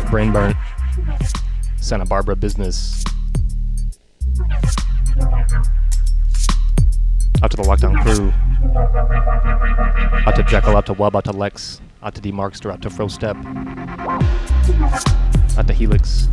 half brain Burn, Santa Barbara business. Out to the lockdown crew. Out to Jekyll, out to Wub, out to Lex, out to D Markster, out to Frostep. Out to Helix.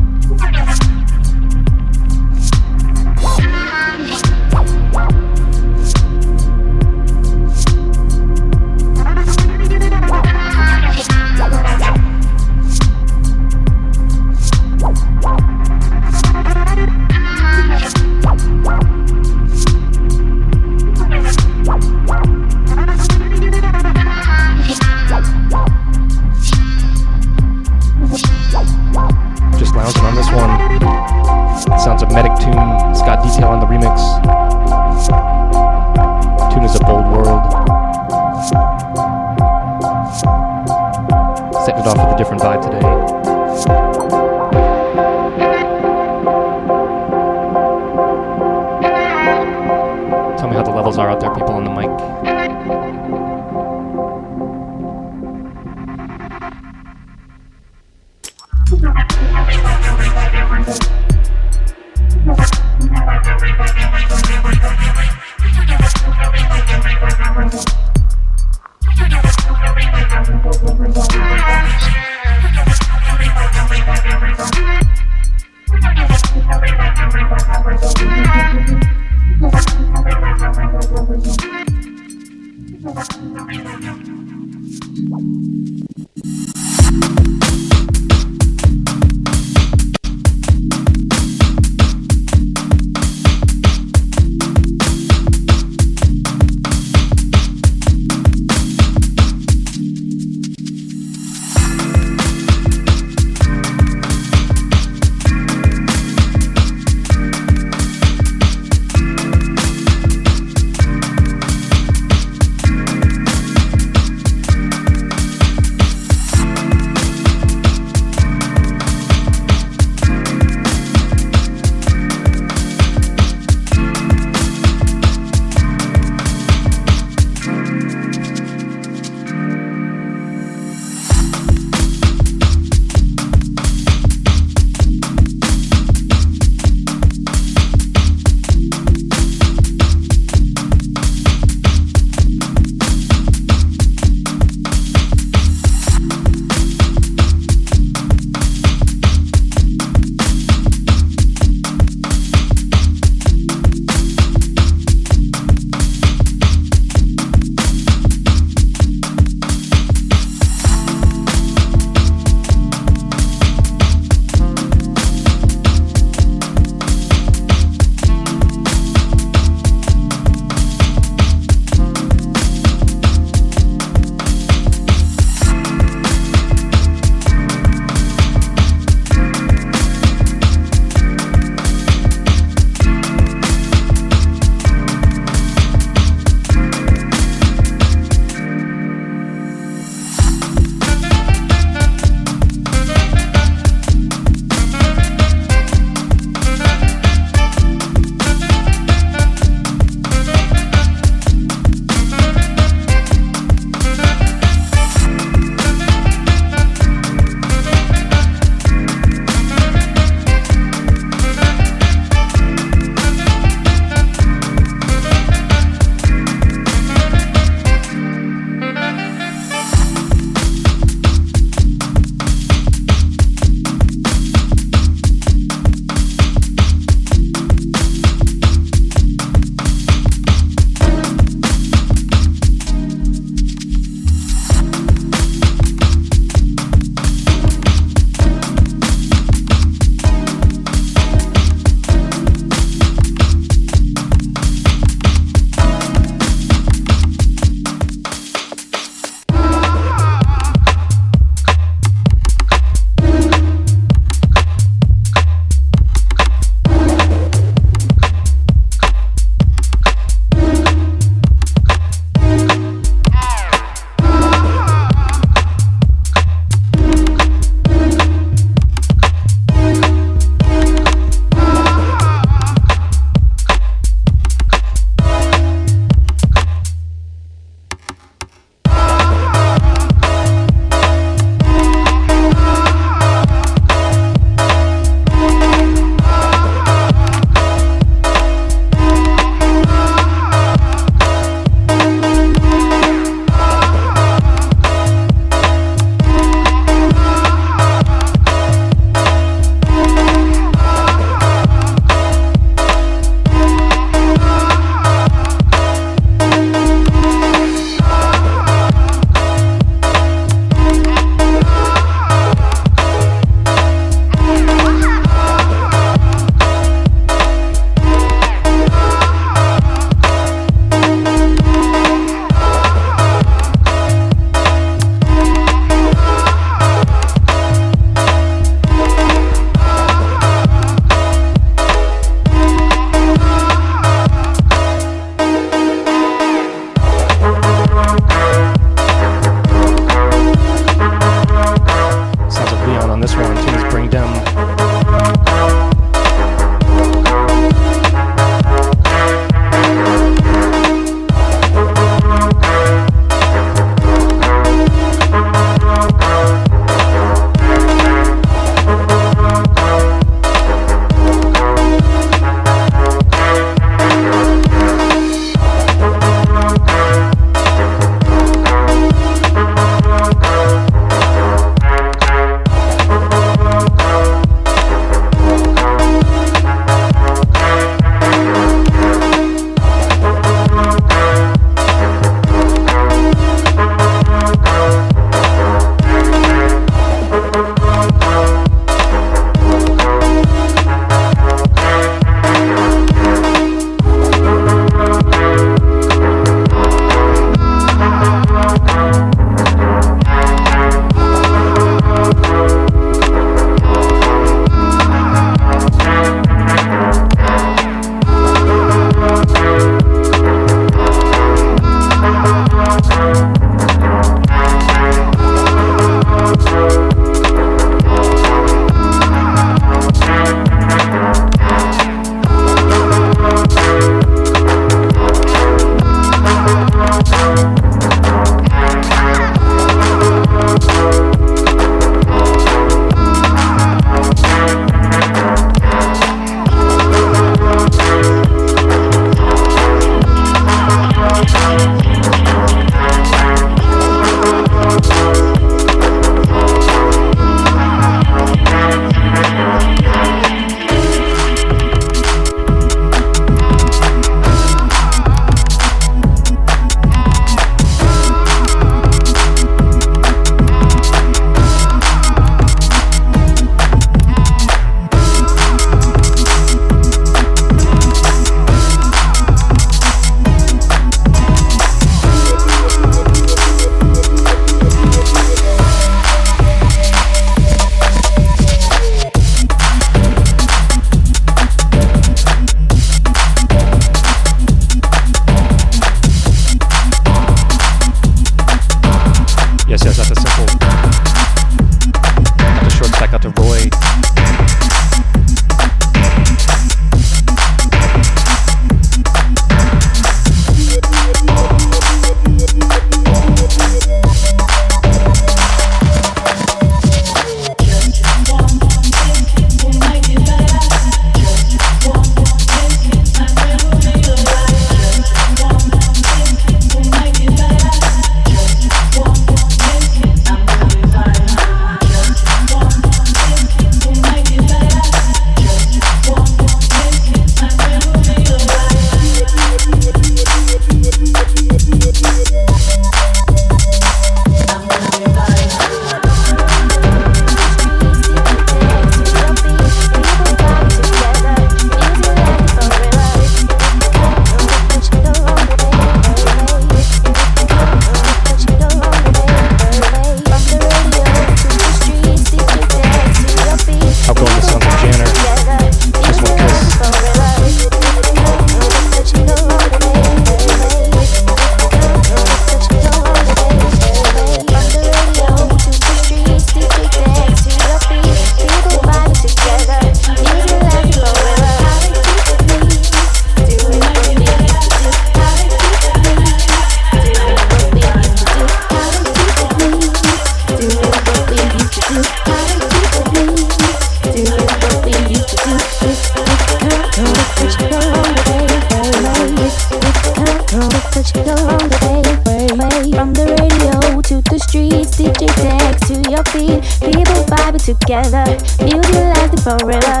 together, utilize the forever.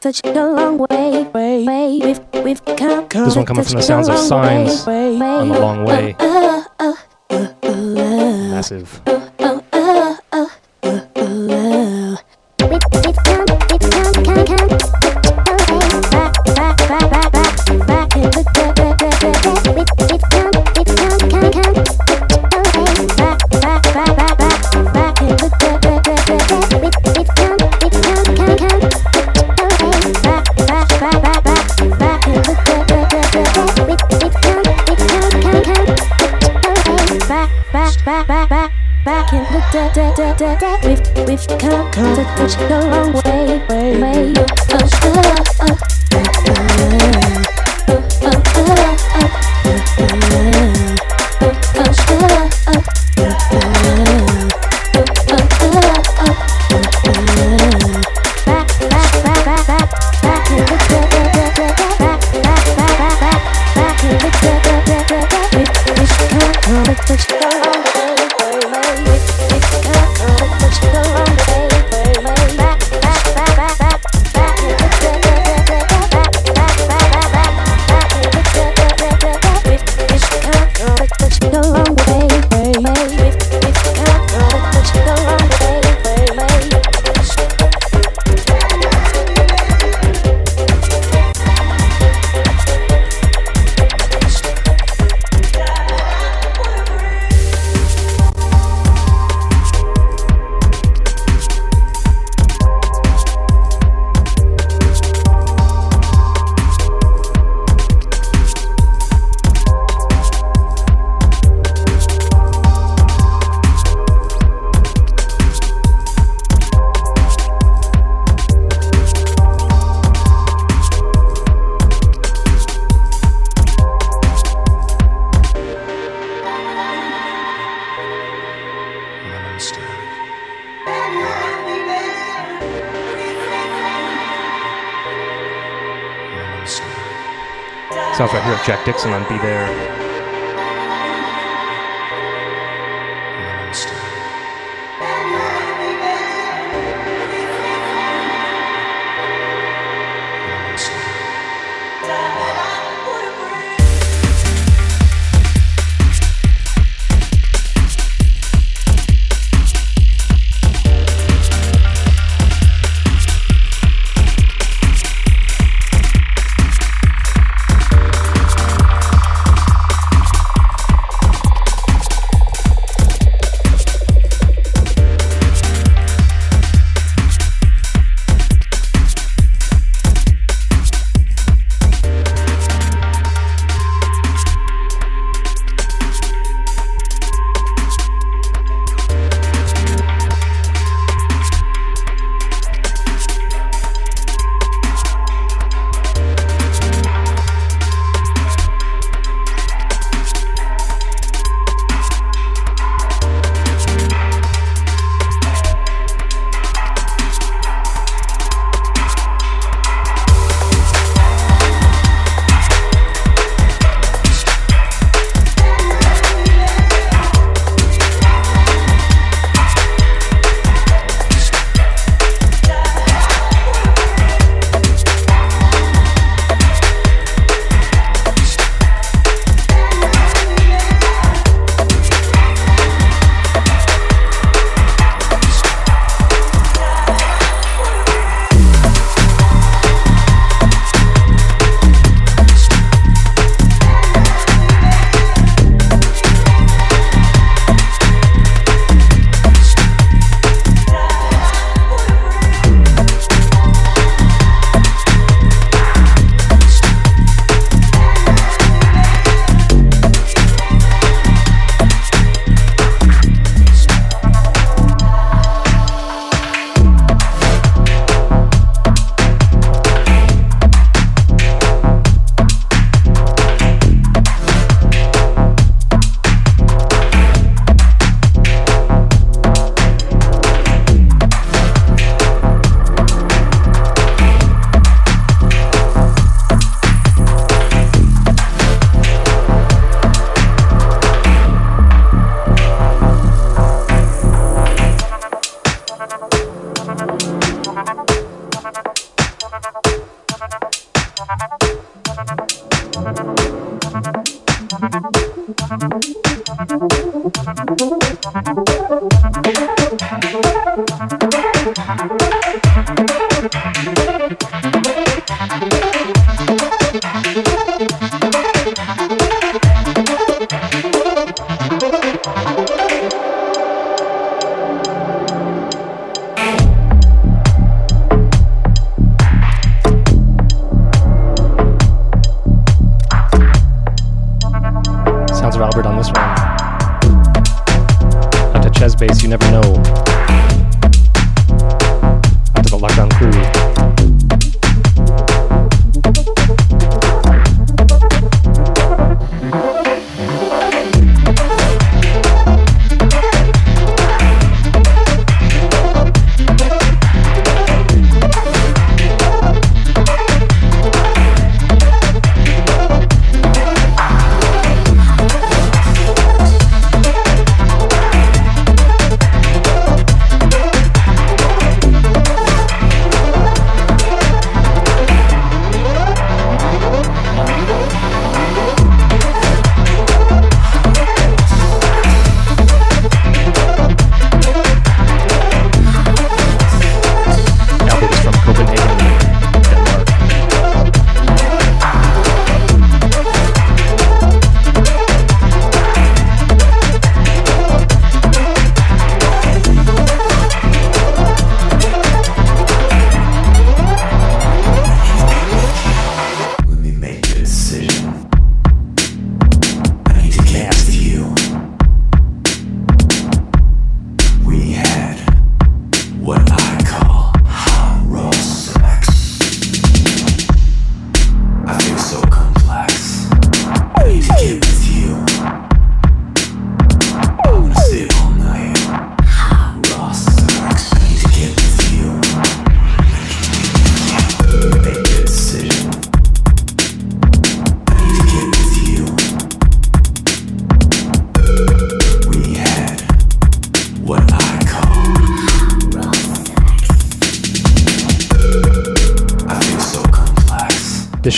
such a long way. way. We've, we've come. This one coming from the sounds of signs way. on the long way. Jack Dixon on Be There.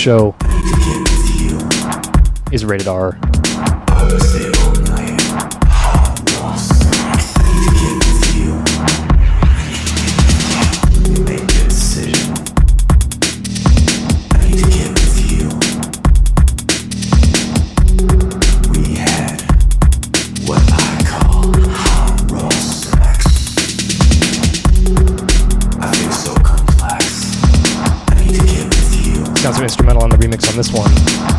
Show is rated R. on this one.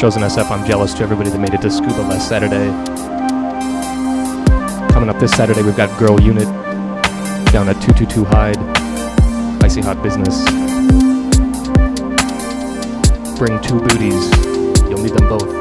shows SF. I'm jealous to everybody that made it to Scuba last Saturday. Coming up this Saturday, we've got Girl Unit down at 222 Hyde. Icy Hot Business. Bring two booties. You'll need them both.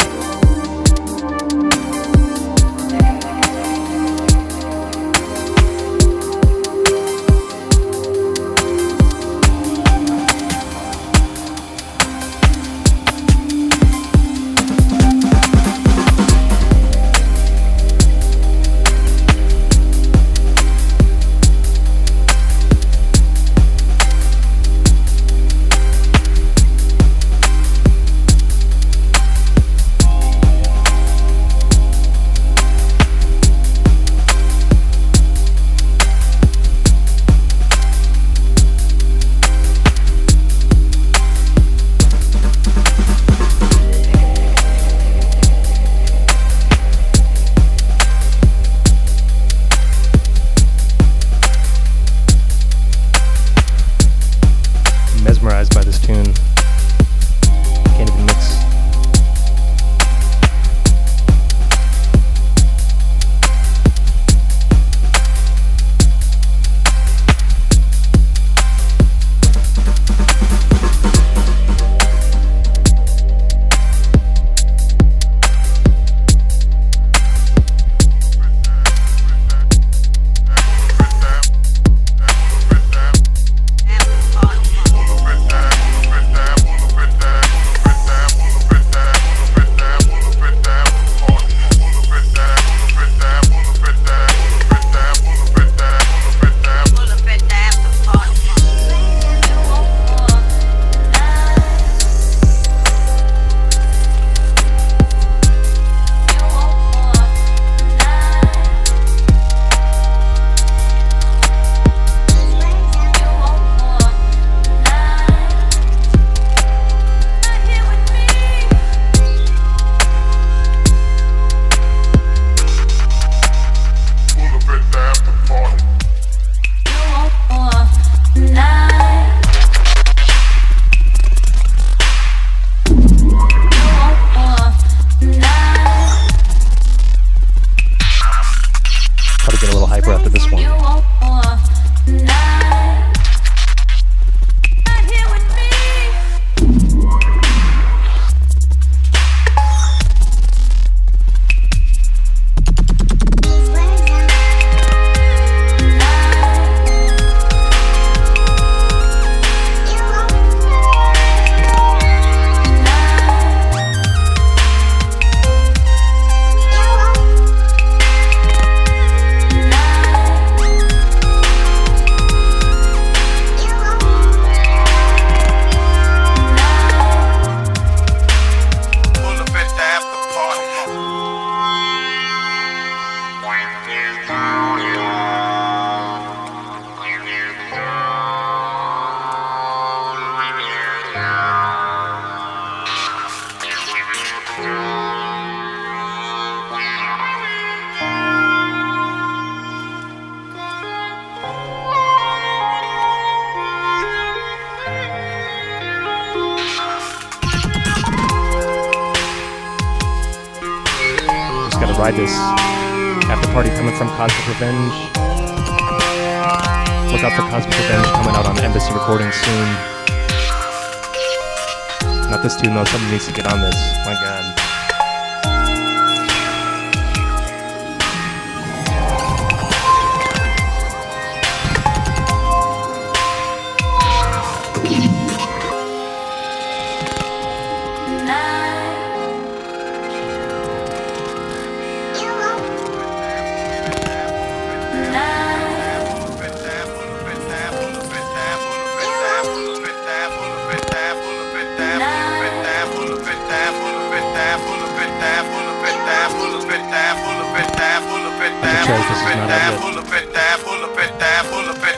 Says this is not out yet. Pull up at that, pull up at that, pull up at that,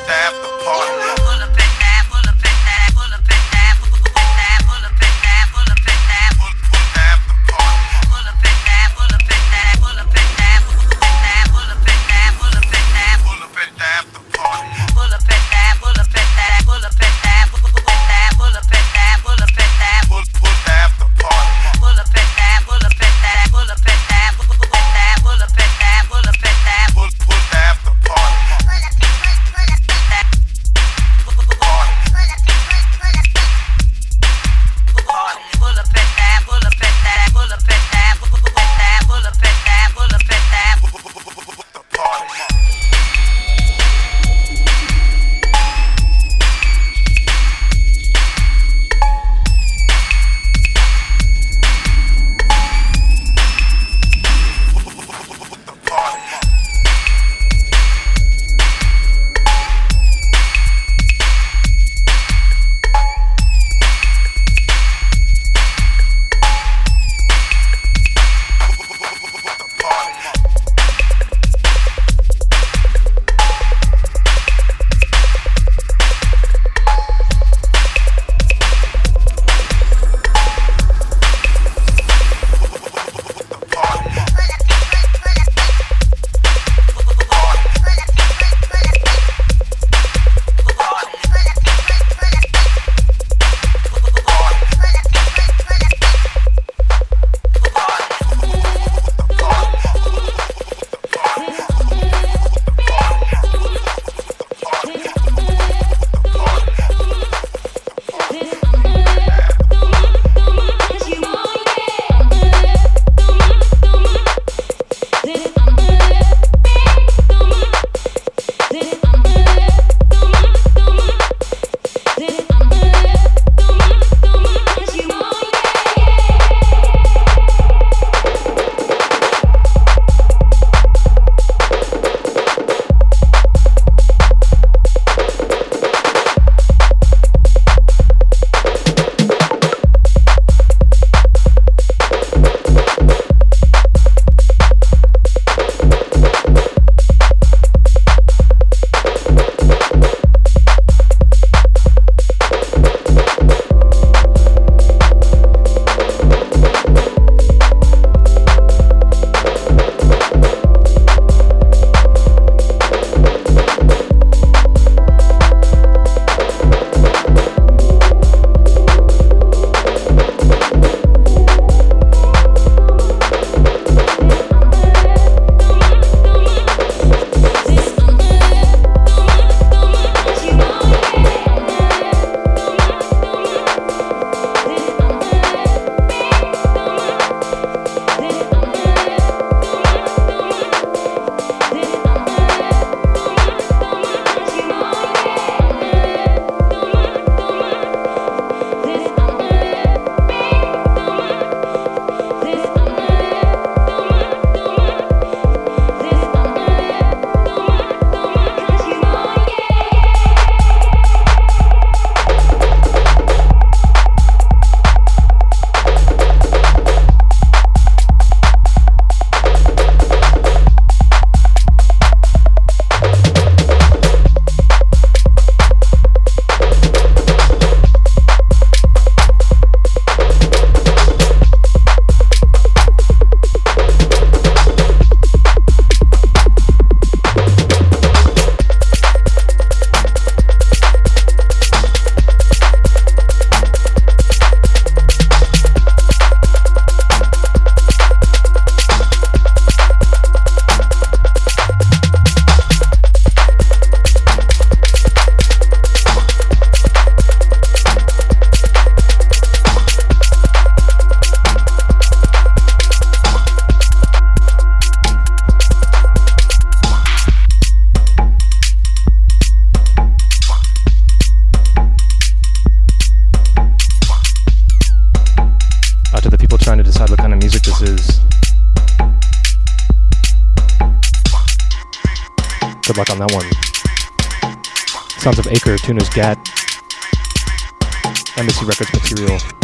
Acre, Tuna's Gat, Embassy Records material.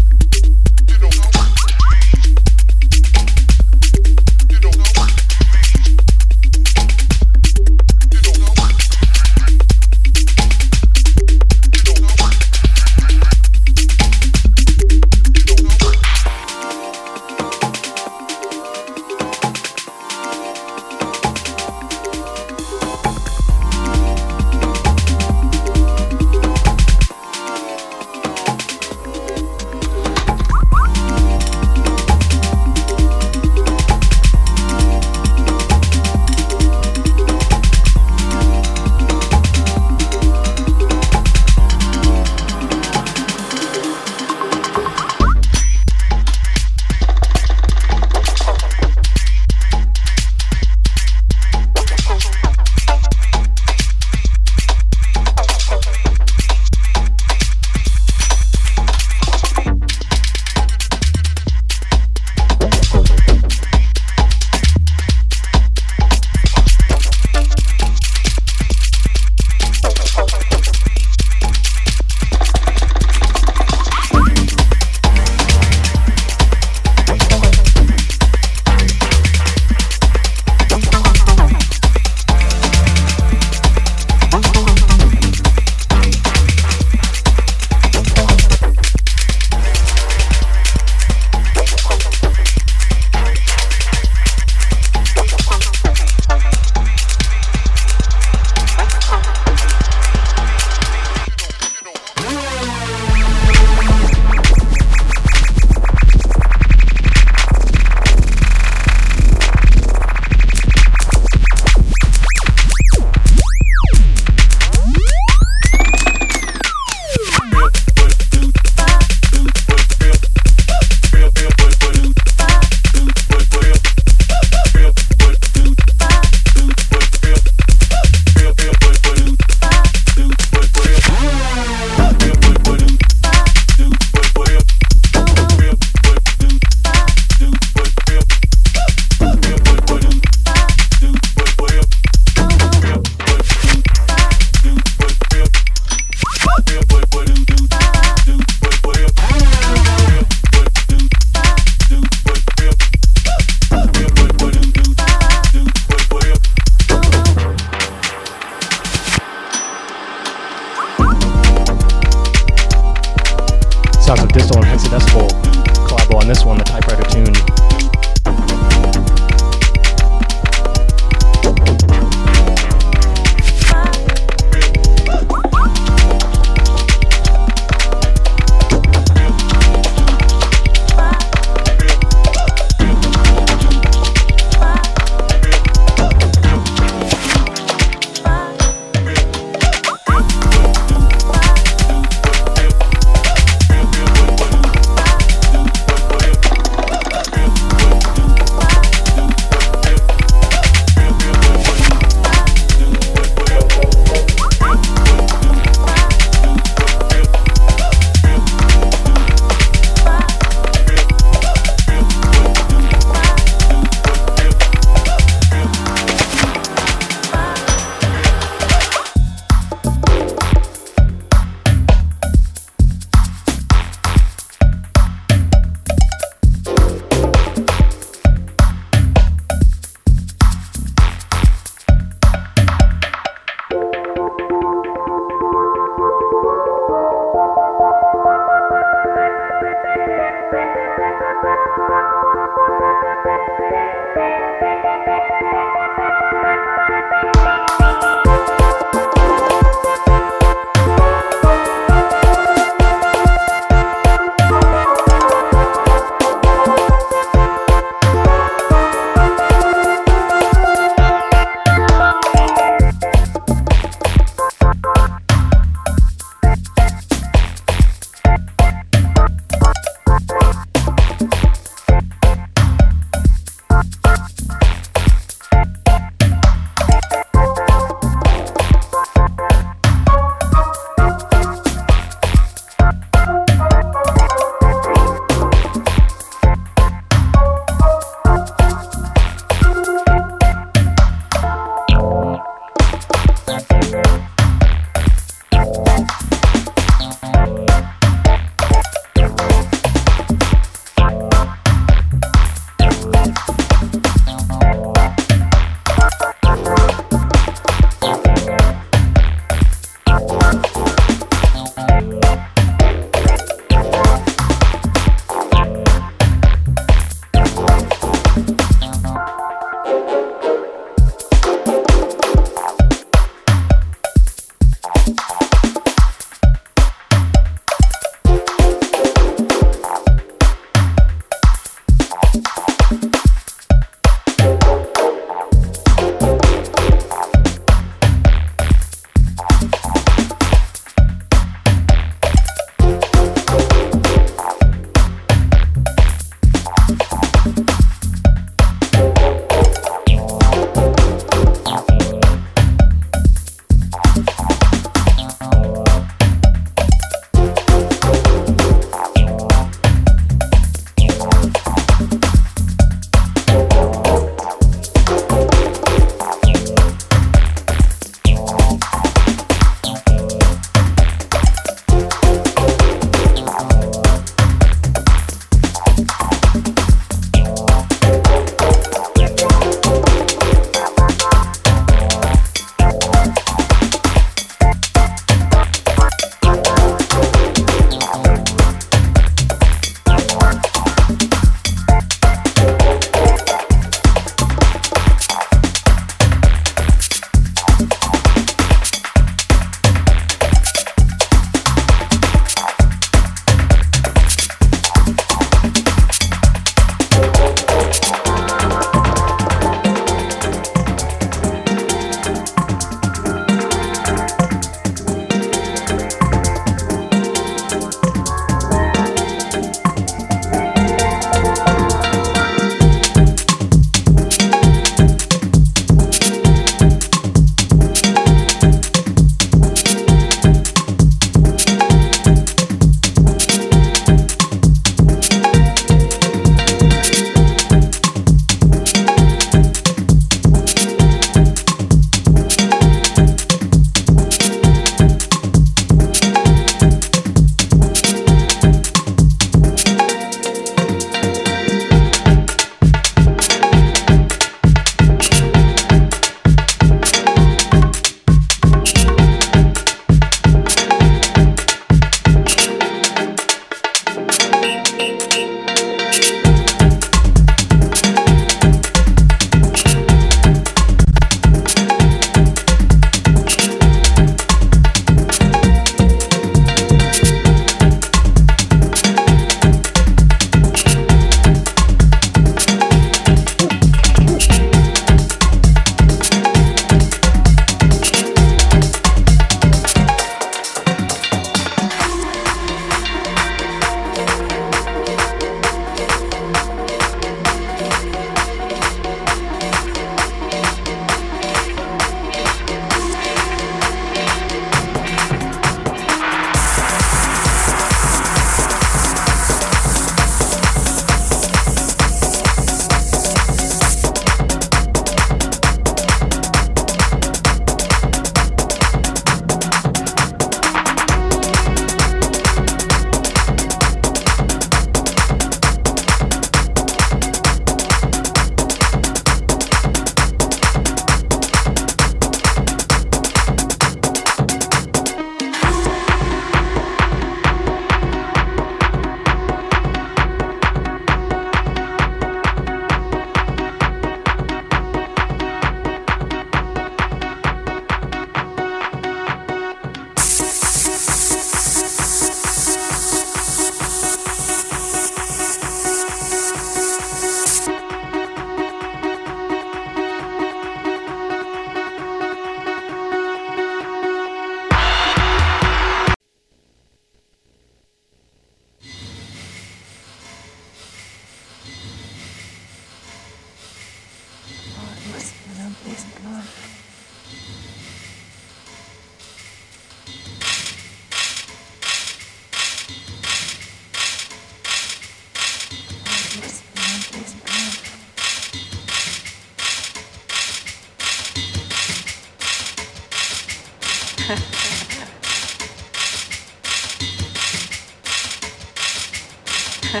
Ha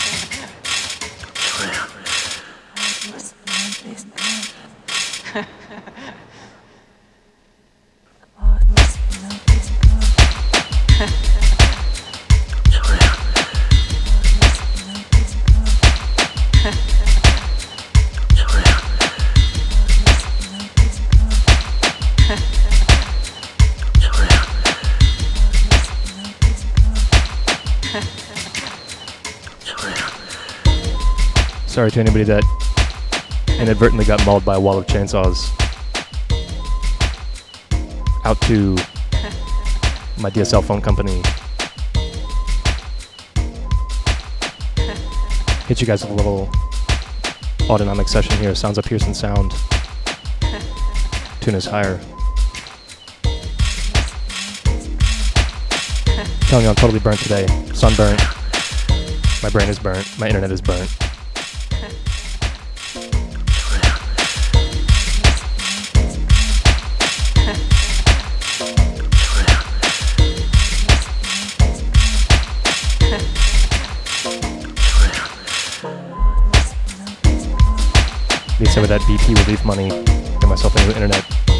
Sorry to anybody that inadvertently got mauled by a wall of chainsaws. Out to my DSL phone company. Hit you guys with a little autonomic session here. Sounds of Pearson Sound. Tune is higher. Telling you I'm totally burnt today. Sunburnt. My brain is burnt. My internet is burnt. Of that BP relief money. Get myself into the internet.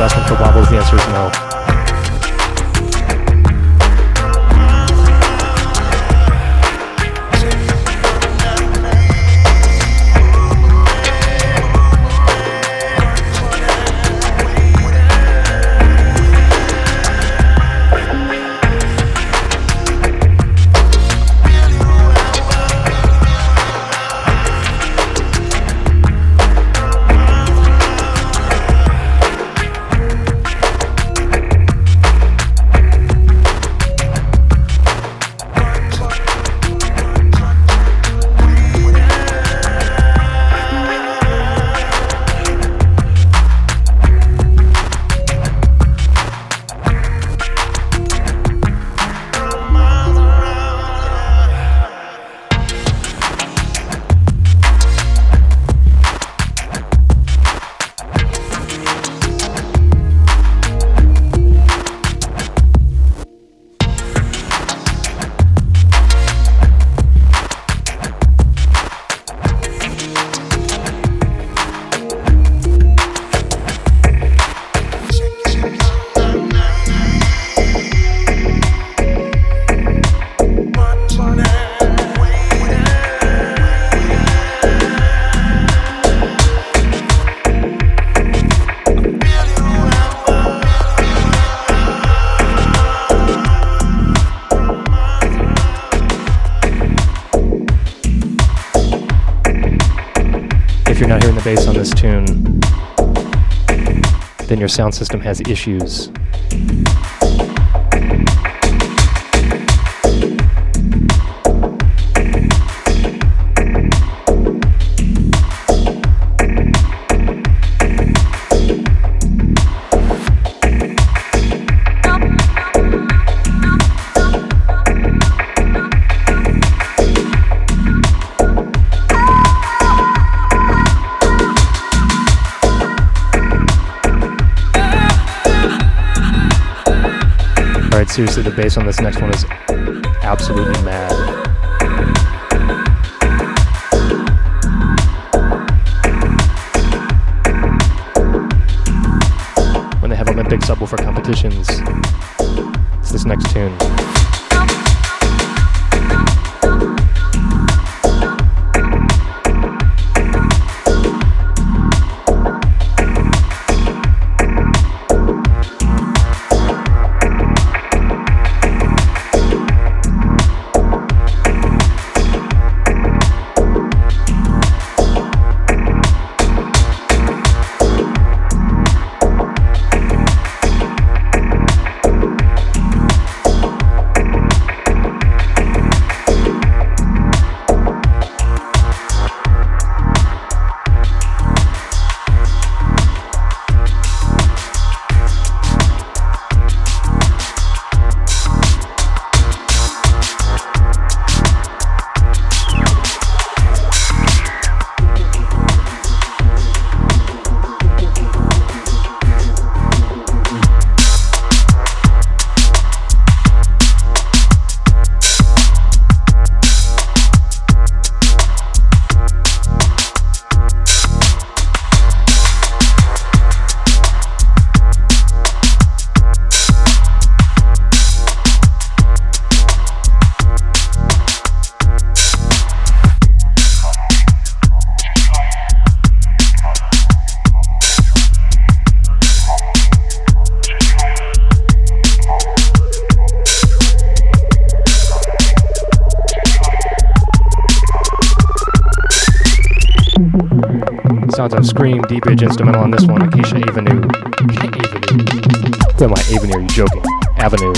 Asking for wobbles, the answer is no. Your sound system has issues. Seriously, the bass on this next one is absolutely mad. When they have Olympic subwoofer competitions, it's this next tune. Skream, D Bridge instrumental on this one, Acacia Avenue. Avenue. Who am I? Avenue, are you joking? Avenue.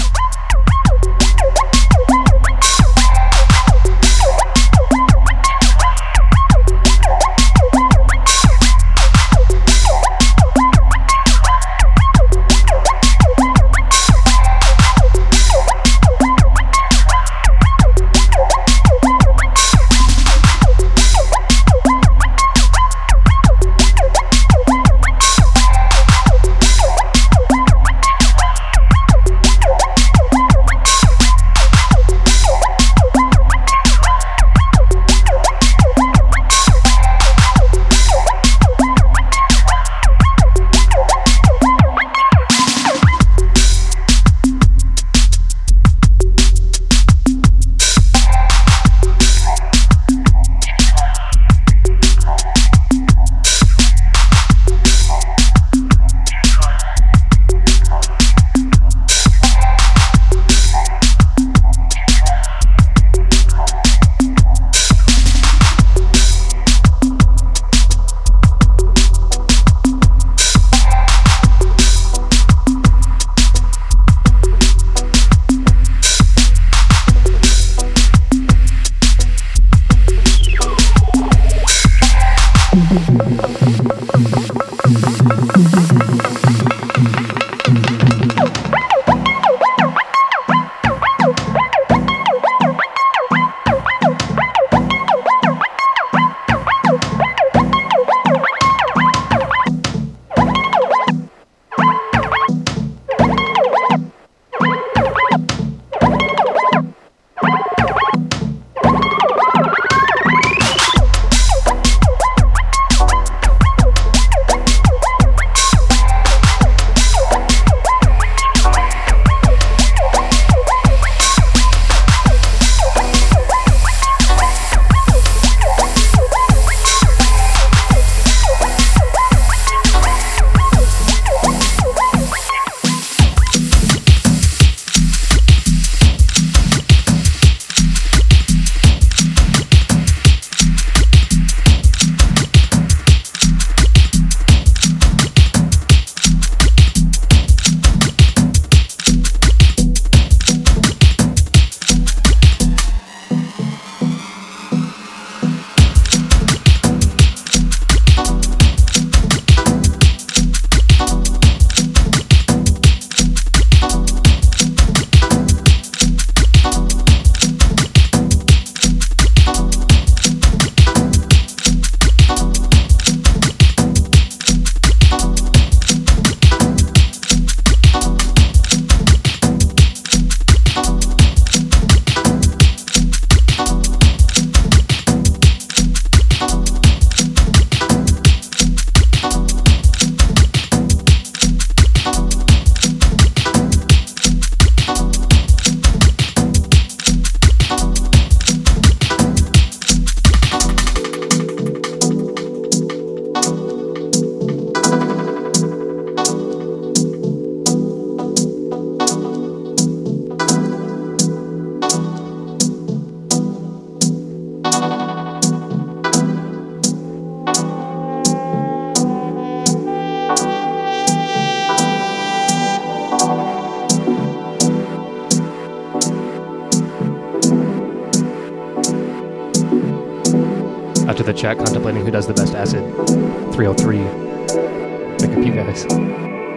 Best acid. 303.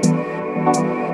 Pick up you guys.